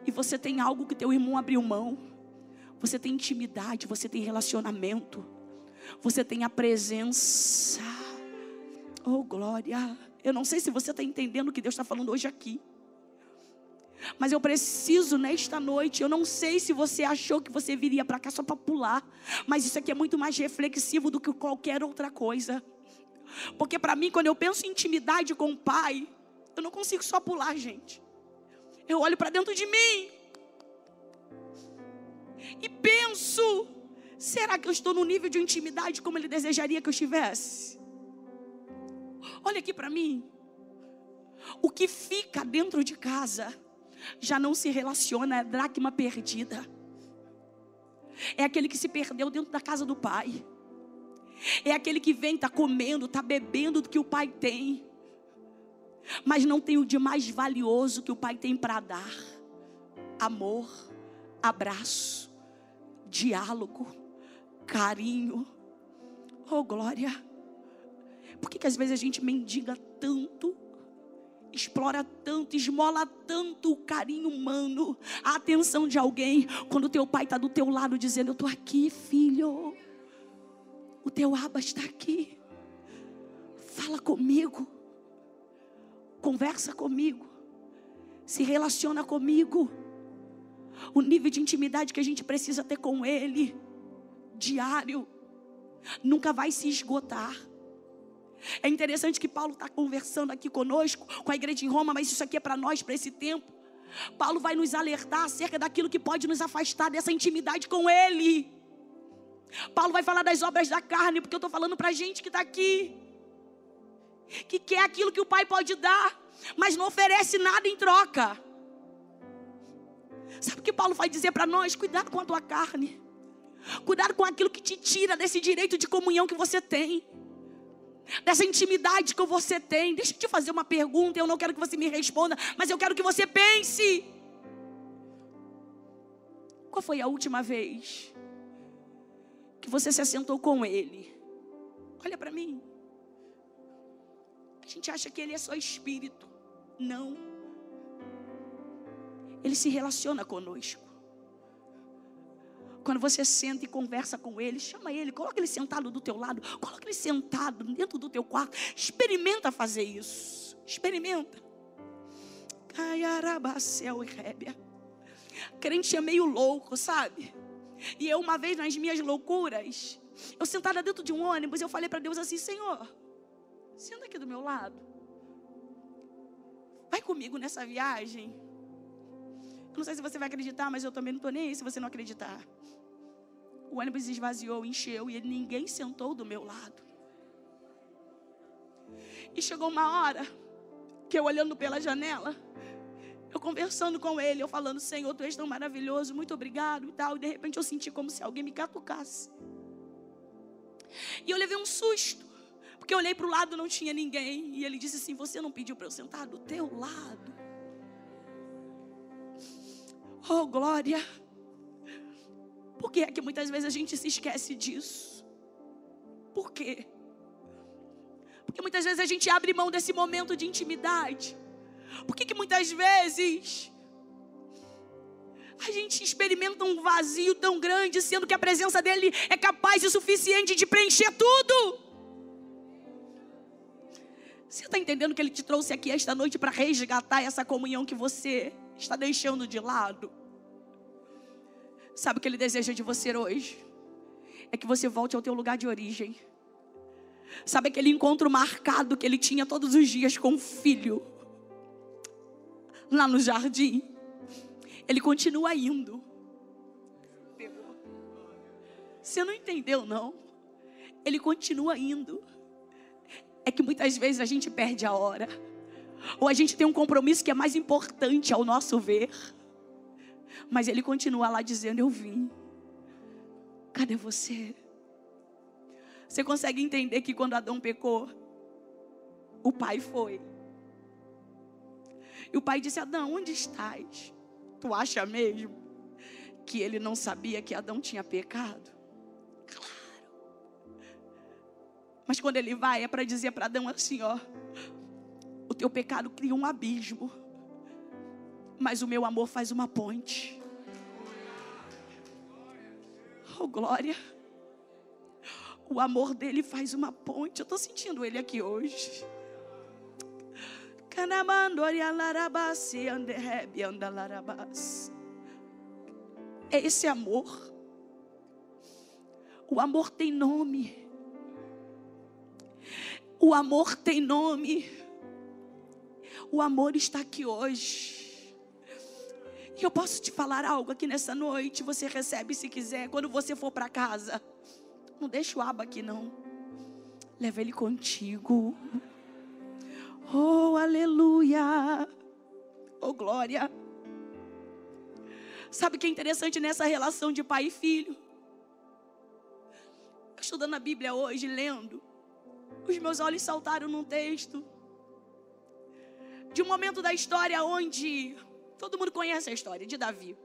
E você tem algo que teu irmão abriu mão. Você tem intimidade, você tem relacionamento, você tem a presença. Oh, glória. Eu não sei se você está entendendo o que Deus está falando hoje aqui. Mas eu preciso nesta noite. Eu não sei se você achou que você viria para cá só para pular. Mas isso aqui é muito mais reflexivo do que qualquer outra coisa. Porque para mim, quando eu penso em intimidade com o Pai, eu não consigo só pular, gente. Eu olho para dentro de mim. E penso: será que eu estou no nível de intimidade como Ele desejaria que eu estivesse? Olha aqui para mim. O que fica dentro de casa já não se relaciona, é dracma perdida. É aquele que se perdeu dentro da casa do pai. É aquele que vem, está comendo, está bebendo do que o pai tem. Mas não tem o de mais valioso que o pai tem para dar: amor, abraço, diálogo, carinho. Oh, glória. Por que, que às vezes a gente mendiga tanto explora tanto, esmola tanto o carinho humano, a atenção de alguém, quando teu pai está do teu lado dizendo: Eu estou aqui, filho. O teu aba está aqui. Fala comigo. Conversa comigo. Se relaciona comigo. O nível de intimidade que a gente precisa ter com Ele, diário, nunca vai se esgotar. É interessante que Paulo está conversando aqui conosco, com a igreja em Roma, mas isso aqui é para nós, para esse tempo. Paulo vai nos alertar acerca daquilo que pode nos afastar dessa intimidade com Ele. Paulo vai falar das obras da carne, porque eu estou falando para a gente que está aqui, que quer aquilo que o Pai pode dar, mas não oferece nada em troca. Sabe o que Paulo vai dizer para nós? Cuidado com a tua carne, cuidado com aquilo que te tira desse direito de comunhão que você tem dessa intimidade que você tem. Deixa eu te fazer uma pergunta, eu não quero que você me responda, mas eu quero que você pense. Qual foi a última vez que você se assentou com ele? Olha para mim. A gente acha que ele é só espírito. Não. Ele se relaciona conosco. Quando você senta e conversa com ele, chama ele, coloca ele sentado do teu lado, coloca ele sentado dentro do teu quarto. Experimenta fazer isso. Experimenta. Caiarabacel e rébia. Crente é meio louco, sabe? E eu, uma vez nas minhas loucuras, eu sentada dentro de um ônibus, eu falei para Deus assim: Senhor, senta aqui do meu lado. Vai comigo nessa viagem. Eu não sei se você vai acreditar, mas eu também não estou nem aí se você não acreditar. O ônibus esvaziou, encheu e ninguém sentou do meu lado. E chegou uma hora que eu olhando pela janela, eu conversando com ele, eu falando, Senhor, tu és tão maravilhoso, muito obrigado e tal. E de repente eu senti como se alguém me catucasse. E eu levei um susto, porque eu olhei para o lado não tinha ninguém. E ele disse assim: Você não pediu para eu sentar do teu lado? Oh, glória. Por que é que muitas vezes a gente se esquece disso? Por quê? Porque muitas vezes a gente abre mão desse momento de intimidade. Por que, que muitas vezes a gente experimenta um vazio tão grande, sendo que a presença dele é capaz e suficiente de preencher tudo? Você está entendendo que ele te trouxe aqui esta noite para resgatar essa comunhão que você está deixando de lado? Sabe o que ele deseja de você hoje? É que você volte ao teu lugar de origem. Sabe aquele encontro marcado que ele tinha todos os dias com o filho? Lá no jardim. Ele continua indo. Você não entendeu, não? Ele continua indo. É que muitas vezes a gente perde a hora. Ou a gente tem um compromisso que é mais importante ao nosso ver. Mas ele continua lá dizendo: Eu vim. Cadê você? Você consegue entender que quando Adão pecou, o pai foi. E o pai disse: Adão, onde estás? Tu acha mesmo que ele não sabia que Adão tinha pecado? Claro. Mas quando ele vai, é para dizer para Adão assim: Ó, o teu pecado cria um abismo mas o meu amor faz uma ponte. Oh, glória. O amor dele faz uma ponte. Eu estou sentindo ele aqui hoje. É esse amor. O amor tem nome. O amor tem nome. O amor está aqui hoje. E eu posso te falar algo aqui nessa noite. Você recebe se quiser. Quando você for para casa, não deixa o aba aqui não. Leva ele contigo. Oh, aleluia. Oh, glória. Sabe o que é interessante nessa relação de pai e filho? Estudando a Bíblia hoje, lendo, os meus olhos saltaram num texto de um momento da história onde todo mundo conhece a história de Davi.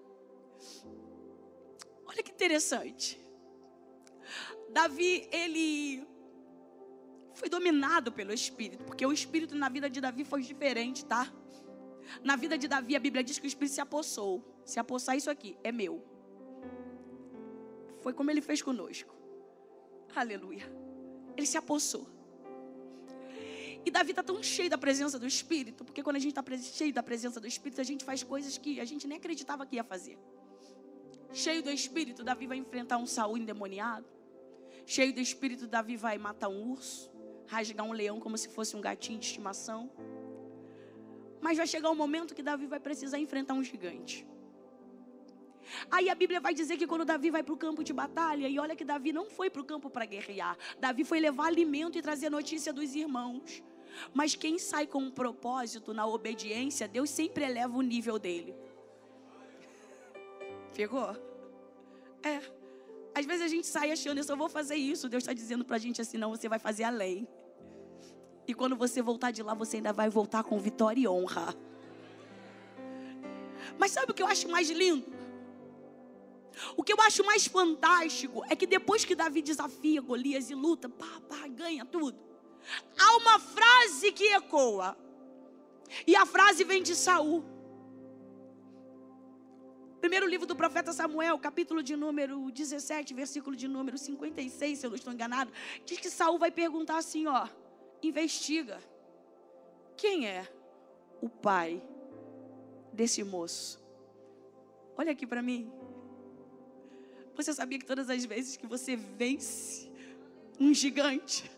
Olha que interessante. Davi, ele foi dominado pelo Espírito, porque o Espírito na vida de Davi foi diferente, tá? Na vida de Davi, a Bíblia diz que o Espírito se apossou. Se apossar isso aqui, é meu. Foi como ele fez conosco. Aleluia. Ele se apossou. E Davi está tão cheio da presença do Espírito, porque quando a gente está cheio da presença do Espírito, a gente faz coisas que a gente nem acreditava que ia fazer. Cheio do Espírito, Davi vai enfrentar um Saul endemoniado. Cheio do Espírito, Davi vai matar um urso, rasgar um leão como se fosse um gatinho de estimação. Mas vai chegar um momento que Davi vai precisar enfrentar um gigante. Aí a Bíblia vai dizer que quando Davi vai para o campo de batalha, e olha que Davi não foi para o campo para guerrear, Davi foi levar alimento e trazer notícia dos irmãos. Mas quem sai com um propósito na obediência, Deus sempre eleva o nível dele. Pegou? É. Às vezes a gente sai achando, eu só vou fazer isso. Deus está dizendo para a gente assim: não, você vai fazer além. E quando você voltar de lá, você ainda vai voltar com vitória e honra. Mas sabe o que eu acho mais lindo? O que eu acho mais fantástico é que depois que Davi desafia Golias e luta, pá, pá, ganha tudo. Há uma frase que ecoa. E a frase vem de Saul. Primeiro livro do profeta Samuel, capítulo de número 17, versículo de número 56, se eu não estou enganado, diz que Saul vai perguntar assim, ó: investiga. Quem é o pai desse moço? Olha aqui para mim. Você sabia que todas as vezes que você vence um gigante,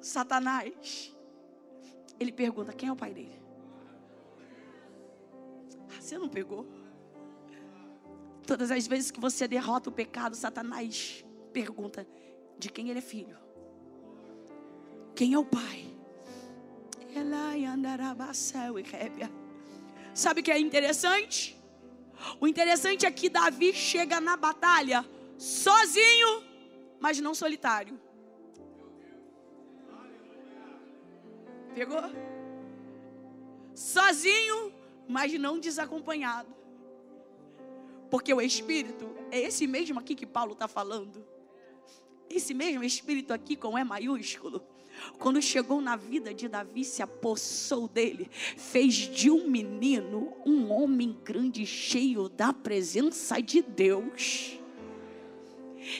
Satanás, ele pergunta: quem é o pai dele? Ah, você não pegou? Todas as vezes que você derrota o pecado, Satanás pergunta: de quem ele é filho? Quem é o pai? Sabe o que é interessante? O interessante é que Davi chega na batalha sozinho, mas não solitário. Pegou? Sozinho, mas não desacompanhado. Porque o Espírito é esse mesmo aqui que Paulo está falando. Esse mesmo Espírito aqui com E maiúsculo quando chegou na vida de Davi, se apossou dele, fez de um menino um homem grande, cheio da presença de Deus.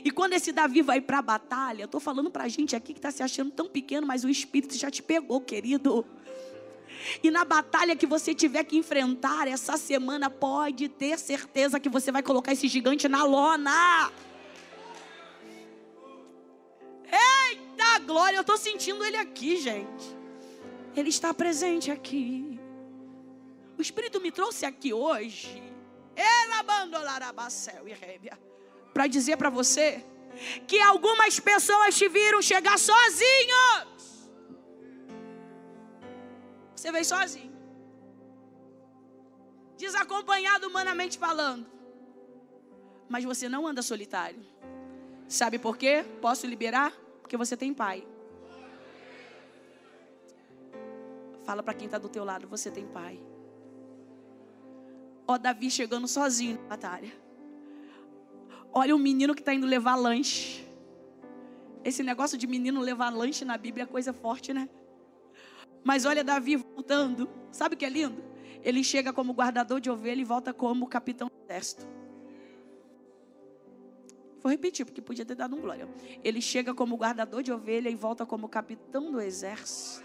E quando esse Davi vai para a batalha, estou falando para a gente aqui que está se achando tão pequeno, mas o Espírito já te pegou, querido. E na batalha que você tiver que enfrentar essa semana, pode ter certeza que você vai colocar esse gigante na lona. Eita glória, eu estou sentindo ele aqui, gente. Ele está presente aqui. O Espírito me trouxe aqui hoje. Para dizer para você que algumas pessoas te viram chegar sozinhos. Você veio sozinho. Desacompanhado humanamente falando. Mas você não anda solitário. Sabe por quê? Posso liberar? Porque você tem pai. Fala para quem está do teu lado, você tem pai. Ó Davi chegando sozinho na batalha. Olha o menino que está indo levar lanche. Esse negócio de menino levar lanche na Bíblia é coisa forte, né? Mas olha Davi voltando. Sabe o que é lindo? Ele chega como guardador de ovelha e volta como capitão do exército. Vou repetir, porque podia ter dado um glória. Ele chega como guardador de ovelha e volta como capitão do exército.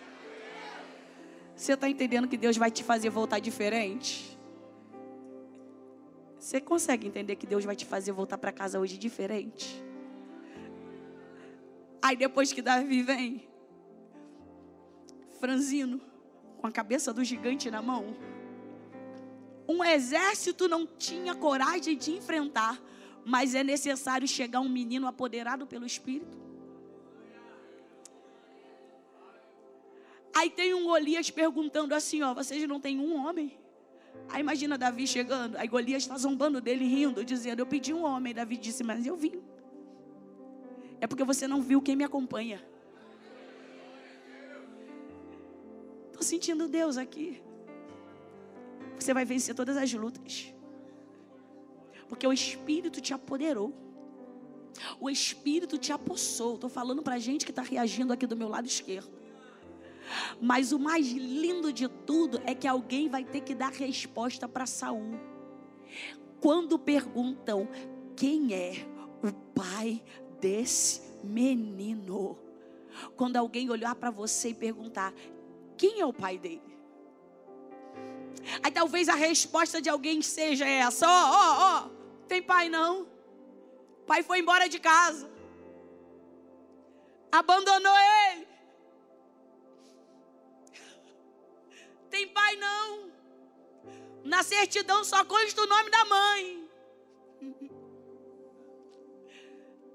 Você está entendendo que Deus vai te fazer voltar diferente? Você consegue entender que Deus vai te fazer voltar para casa hoje diferente? Aí depois que Davi vem, franzino, com a cabeça do gigante na mão, um exército não tinha coragem de enfrentar, mas é necessário chegar um menino apoderado pelo Espírito. Aí tem um Golias perguntando assim: ó, vocês não têm um homem? Aí imagina Davi chegando, aí Golias está zombando dele, rindo, dizendo: Eu pedi um homem. Davi disse: Mas eu vim. É porque você não viu quem me acompanha. Estou sentindo Deus aqui. Você vai vencer todas as lutas. Porque o Espírito te apoderou. O Espírito te apossou. Estou falando para gente que está reagindo aqui do meu lado esquerdo. Mas o mais lindo de tudo é que alguém vai ter que dar resposta para Saul. Quando perguntam quem é o pai desse menino, quando alguém olhar para você e perguntar quem é o pai dele, aí talvez a resposta de alguém seja essa: ó, ó, ó, tem pai não? pai foi embora de casa, abandonou ele. Tem pai não. Na certidão só consta o nome da mãe.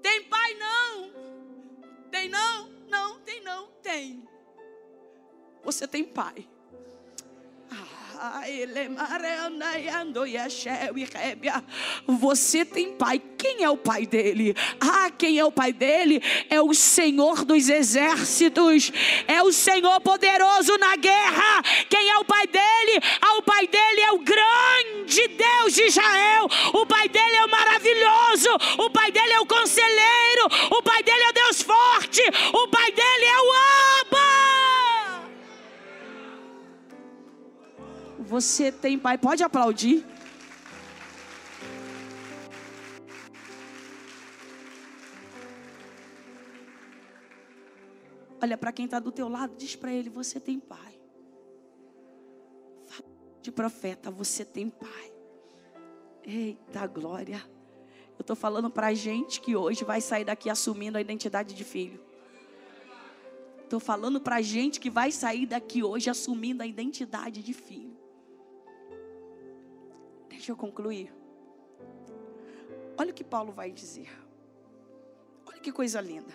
Tem pai não. Tem não? Não, tem não, tem. Você tem pai. Você tem pai. Quem é o pai dele? Ah, quem é o pai dele? É o Senhor dos exércitos. É o Senhor poderoso na guerra. Quem é o pai dele? Ah, o pai dele é o grande Deus de Israel. Você tem pai, pode aplaudir. Olha para quem está do teu lado, diz para ele: Você tem pai. De profeta, você tem pai. Eita glória. Eu estou falando para a gente que hoje vai sair daqui assumindo a identidade de filho. Estou falando para a gente que vai sair daqui hoje assumindo a identidade de filho. Deixa eu concluir. Olha o que Paulo vai dizer. Olha que coisa linda.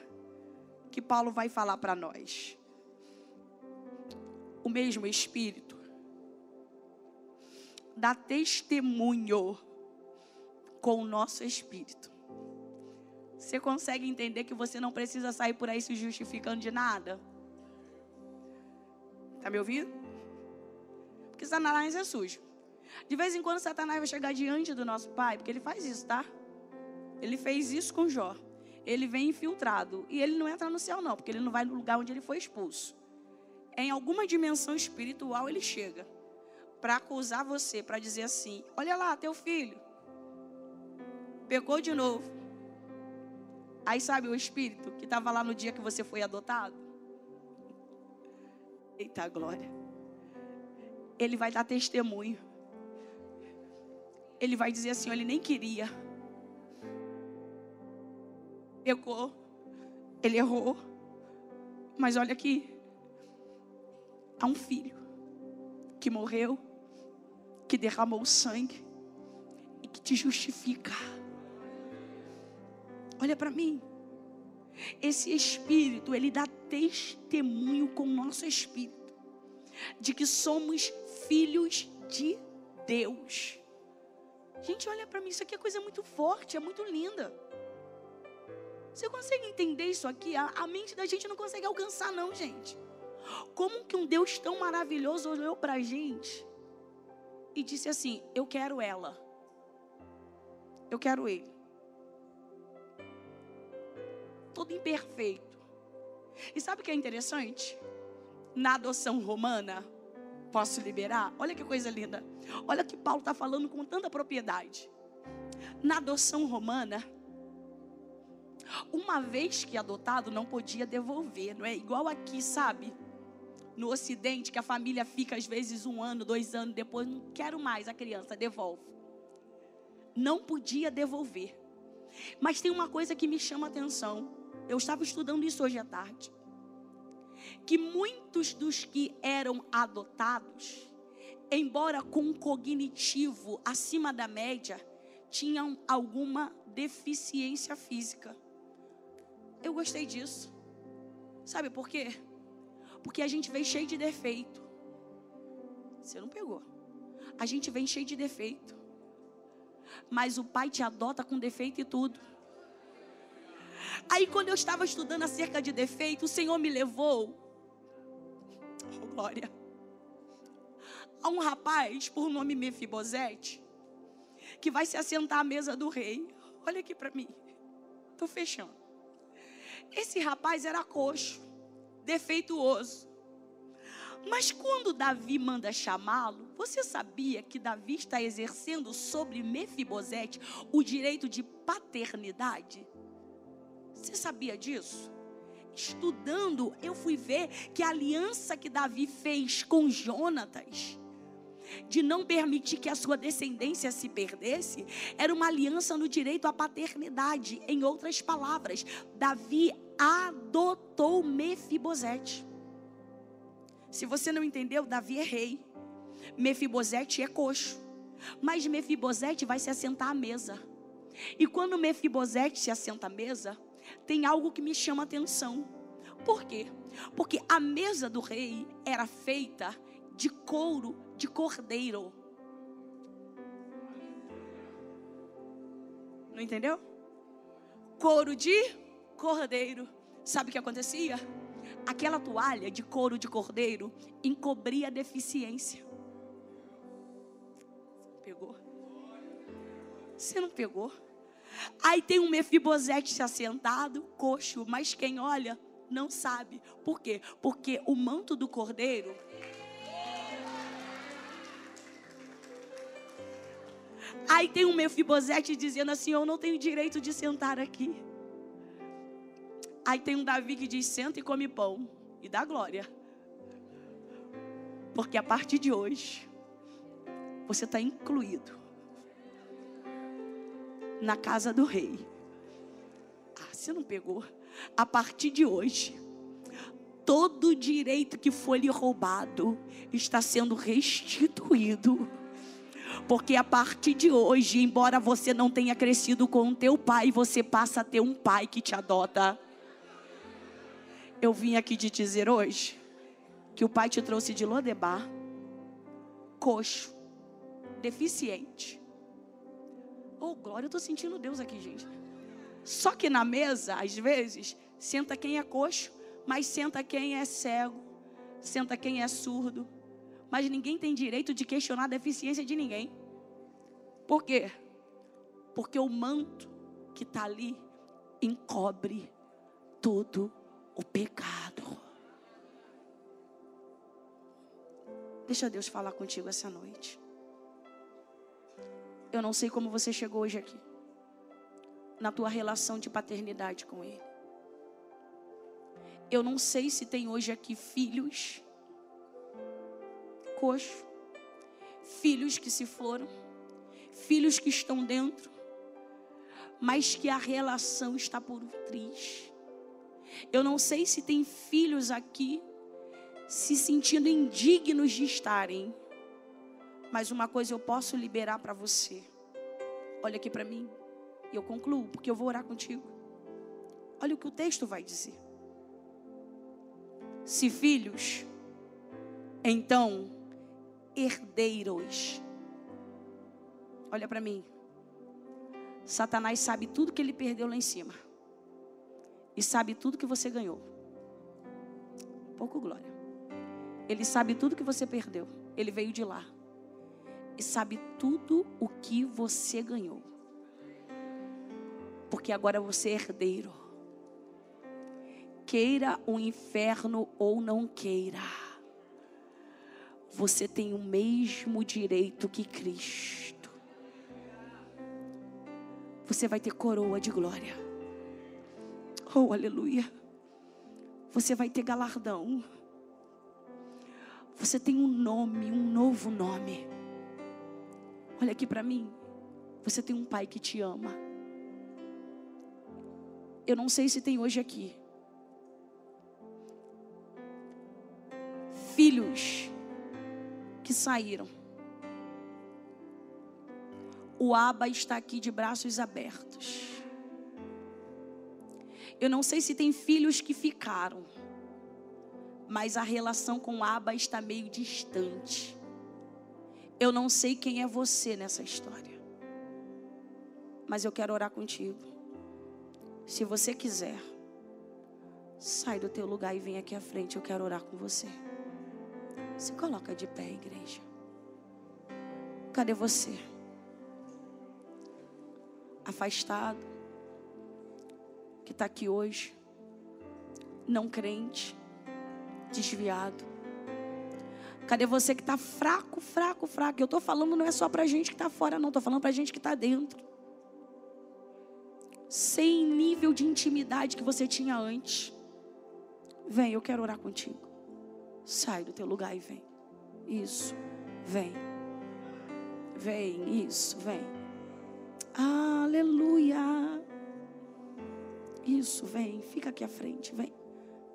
Que Paulo vai falar para nós. O mesmo Espírito dá testemunho com o nosso Espírito. Você consegue entender que você não precisa sair por aí se justificando de nada? Está me ouvindo? Porque Satanás é sujo. De vez em quando Satanás vai chegar diante do nosso pai, porque ele faz isso, tá? Ele fez isso com Jó. Ele vem infiltrado. E ele não entra no céu, não, porque ele não vai no lugar onde ele foi expulso. Em alguma dimensão espiritual ele chega para acusar você, para dizer assim: olha lá, teu filho pecou de novo. Aí sabe o espírito que estava lá no dia que você foi adotado? Eita glória. Ele vai dar testemunho ele vai dizer assim: ele nem queria. Pecou, ele errou. Mas olha aqui, há um filho que morreu, que derramou sangue e que te justifica. Olha para mim. Esse espírito, ele dá testemunho com o nosso espírito de que somos filhos de Deus. Gente, olha para mim, isso aqui é coisa muito forte, é muito linda. Você consegue entender isso aqui? A, a mente da gente não consegue alcançar, não, gente. Como que um Deus tão maravilhoso olhou para a gente e disse assim: Eu quero ela, eu quero ele. Todo imperfeito. E sabe o que é interessante? Na adoção romana, Posso liberar? Olha que coisa linda. Olha que Paulo está falando com tanta propriedade. Na adoção romana, uma vez que adotado, não podia devolver, não é igual aqui, sabe? no Ocidente que a família fica às vezes um ano, dois anos depois, não quero mais a criança, devolve. Não podia devolver. Mas tem uma coisa que me chama a atenção. Eu estava estudando isso hoje à tarde. Que muitos dos que eram adotados, embora com um cognitivo acima da média, tinham alguma deficiência física. Eu gostei disso. Sabe por quê? Porque a gente vem cheio de defeito. Você não pegou. A gente vem cheio de defeito. Mas o pai te adota com defeito e tudo. Aí quando eu estava estudando acerca de defeito, o Senhor me levou. Oh, glória. A um rapaz por nome Mefibosete, que vai se assentar à mesa do rei. Olha aqui para mim. Estou fechando. Esse rapaz era coxo, defeituoso. Mas quando Davi manda chamá-lo, você sabia que Davi está exercendo sobre Mefibosete o direito de paternidade? Você sabia disso? Estudando, eu fui ver que a aliança que Davi fez com Jonatas, de não permitir que a sua descendência se perdesse, era uma aliança no direito à paternidade. Em outras palavras, Davi adotou Mefibosete. Se você não entendeu, Davi é rei. Mefibosete é coxo. Mas Mefibosete vai se assentar à mesa. E quando Mefibosete se assenta à mesa, tem algo que me chama atenção. Por quê? Porque a mesa do rei era feita de couro de cordeiro. Não entendeu? Couro de cordeiro. Sabe o que acontecia? aquela toalha de couro de cordeiro encobria a deficiência. Pegou? Você não pegou? Aí tem um Mefibosete se assentado, coxo, mas quem olha não sabe. Por quê? Porque o manto do cordeiro Aí tem um Mefibosete dizendo assim: Eu não tenho direito de sentar aqui. Aí tem um Davi que diz: senta e come pão e dá glória. Porque a partir de hoje, você está incluído na casa do rei. Ah, você não pegou? A partir de hoje, todo direito que foi lhe roubado está sendo restituído. Porque a partir de hoje, embora você não tenha crescido com o teu pai, você passa a ter um pai que te adota eu vim aqui te dizer hoje que o pai te trouxe de Lodebar, coxo, deficiente. Oh, glória, eu estou sentindo Deus aqui, gente. Só que na mesa, às vezes, senta quem é coxo, mas senta quem é cego, senta quem é surdo. Mas ninguém tem direito de questionar a deficiência de ninguém. Por quê? Porque o manto que está ali encobre todo o pecado. Deixa Deus falar contigo essa noite. Eu não sei como você chegou hoje aqui, na tua relação de paternidade com Ele. Eu não sei se tem hoje aqui filhos coxo, filhos que se foram, filhos que estão dentro, mas que a relação está por triste. Eu não sei se tem filhos aqui se sentindo indignos de estarem. Mas uma coisa eu posso liberar para você. Olha aqui para mim. E eu concluo, porque eu vou orar contigo. Olha o que o texto vai dizer. Se filhos, então herdeiros. Olha para mim. Satanás sabe tudo que ele perdeu lá em cima e sabe tudo que você ganhou. Pouco glória. Ele sabe tudo que você perdeu. Ele veio de lá. E sabe tudo o que você ganhou. Porque agora você é herdeiro. Queira o inferno ou não queira. Você tem o mesmo direito que Cristo. Você vai ter coroa de glória. Oh, aleluia. Você vai ter galardão. Você tem um nome, um novo nome. Olha aqui para mim. Você tem um pai que te ama. Eu não sei se tem hoje aqui. Filhos que saíram. O Aba está aqui de braços abertos. Eu não sei se tem filhos que ficaram, mas a relação com o Aba está meio distante. Eu não sei quem é você nessa história, mas eu quero orar contigo. Se você quiser, sai do teu lugar e vem aqui à frente. Eu quero orar com você. Se coloca de pé, igreja. Cadê você? Afastado, que está aqui hoje, não crente, desviado. Cadê você que está fraco, fraco, fraco? Eu estou falando não é só para gente que está fora, não. Estou falando para gente que está dentro. Sem nível de intimidade que você tinha antes. Vem, eu quero orar contigo. Sai do teu lugar e vem. Isso. Vem. Vem, isso, vem. Aleluia. Isso, vem. Fica aqui à frente, vem.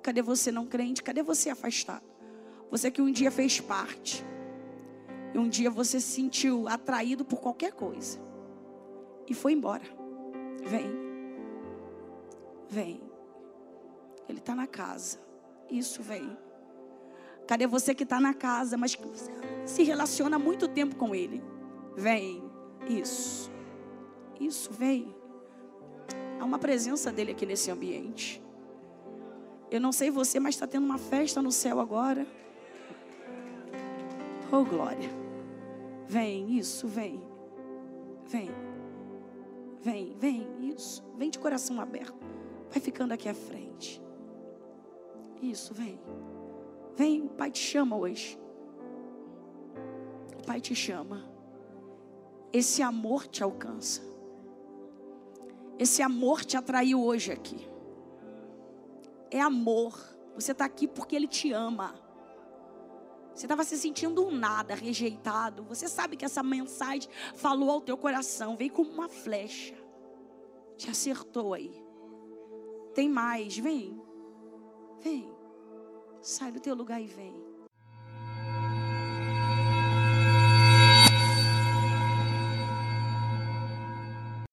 Cadê você não crente? Cadê você afastado? Você que um dia fez parte. E um dia você se sentiu atraído por qualquer coisa. E foi embora. Vem. Vem. Ele está na casa. Isso, vem. Cadê você que está na casa, mas que se relaciona há muito tempo com Ele? Vem. Isso. Isso, vem. Há uma presença dele aqui nesse ambiente. Eu não sei você, mas está tendo uma festa no céu agora. Oh, glória. Vem, isso, vem. Vem. Vem, vem, isso. Vem de coração aberto. Vai ficando aqui à frente. Isso, vem. Vem, o Pai te chama hoje. O Pai te chama. Esse amor te alcança. Esse amor te atraiu hoje aqui. É amor. Você está aqui porque Ele te ama. Você estava se sentindo um nada, rejeitado. Você sabe que essa mensagem falou ao teu coração, veio como uma flecha. Te acertou aí. Tem mais, vem. Vem. Sai do teu lugar e vem.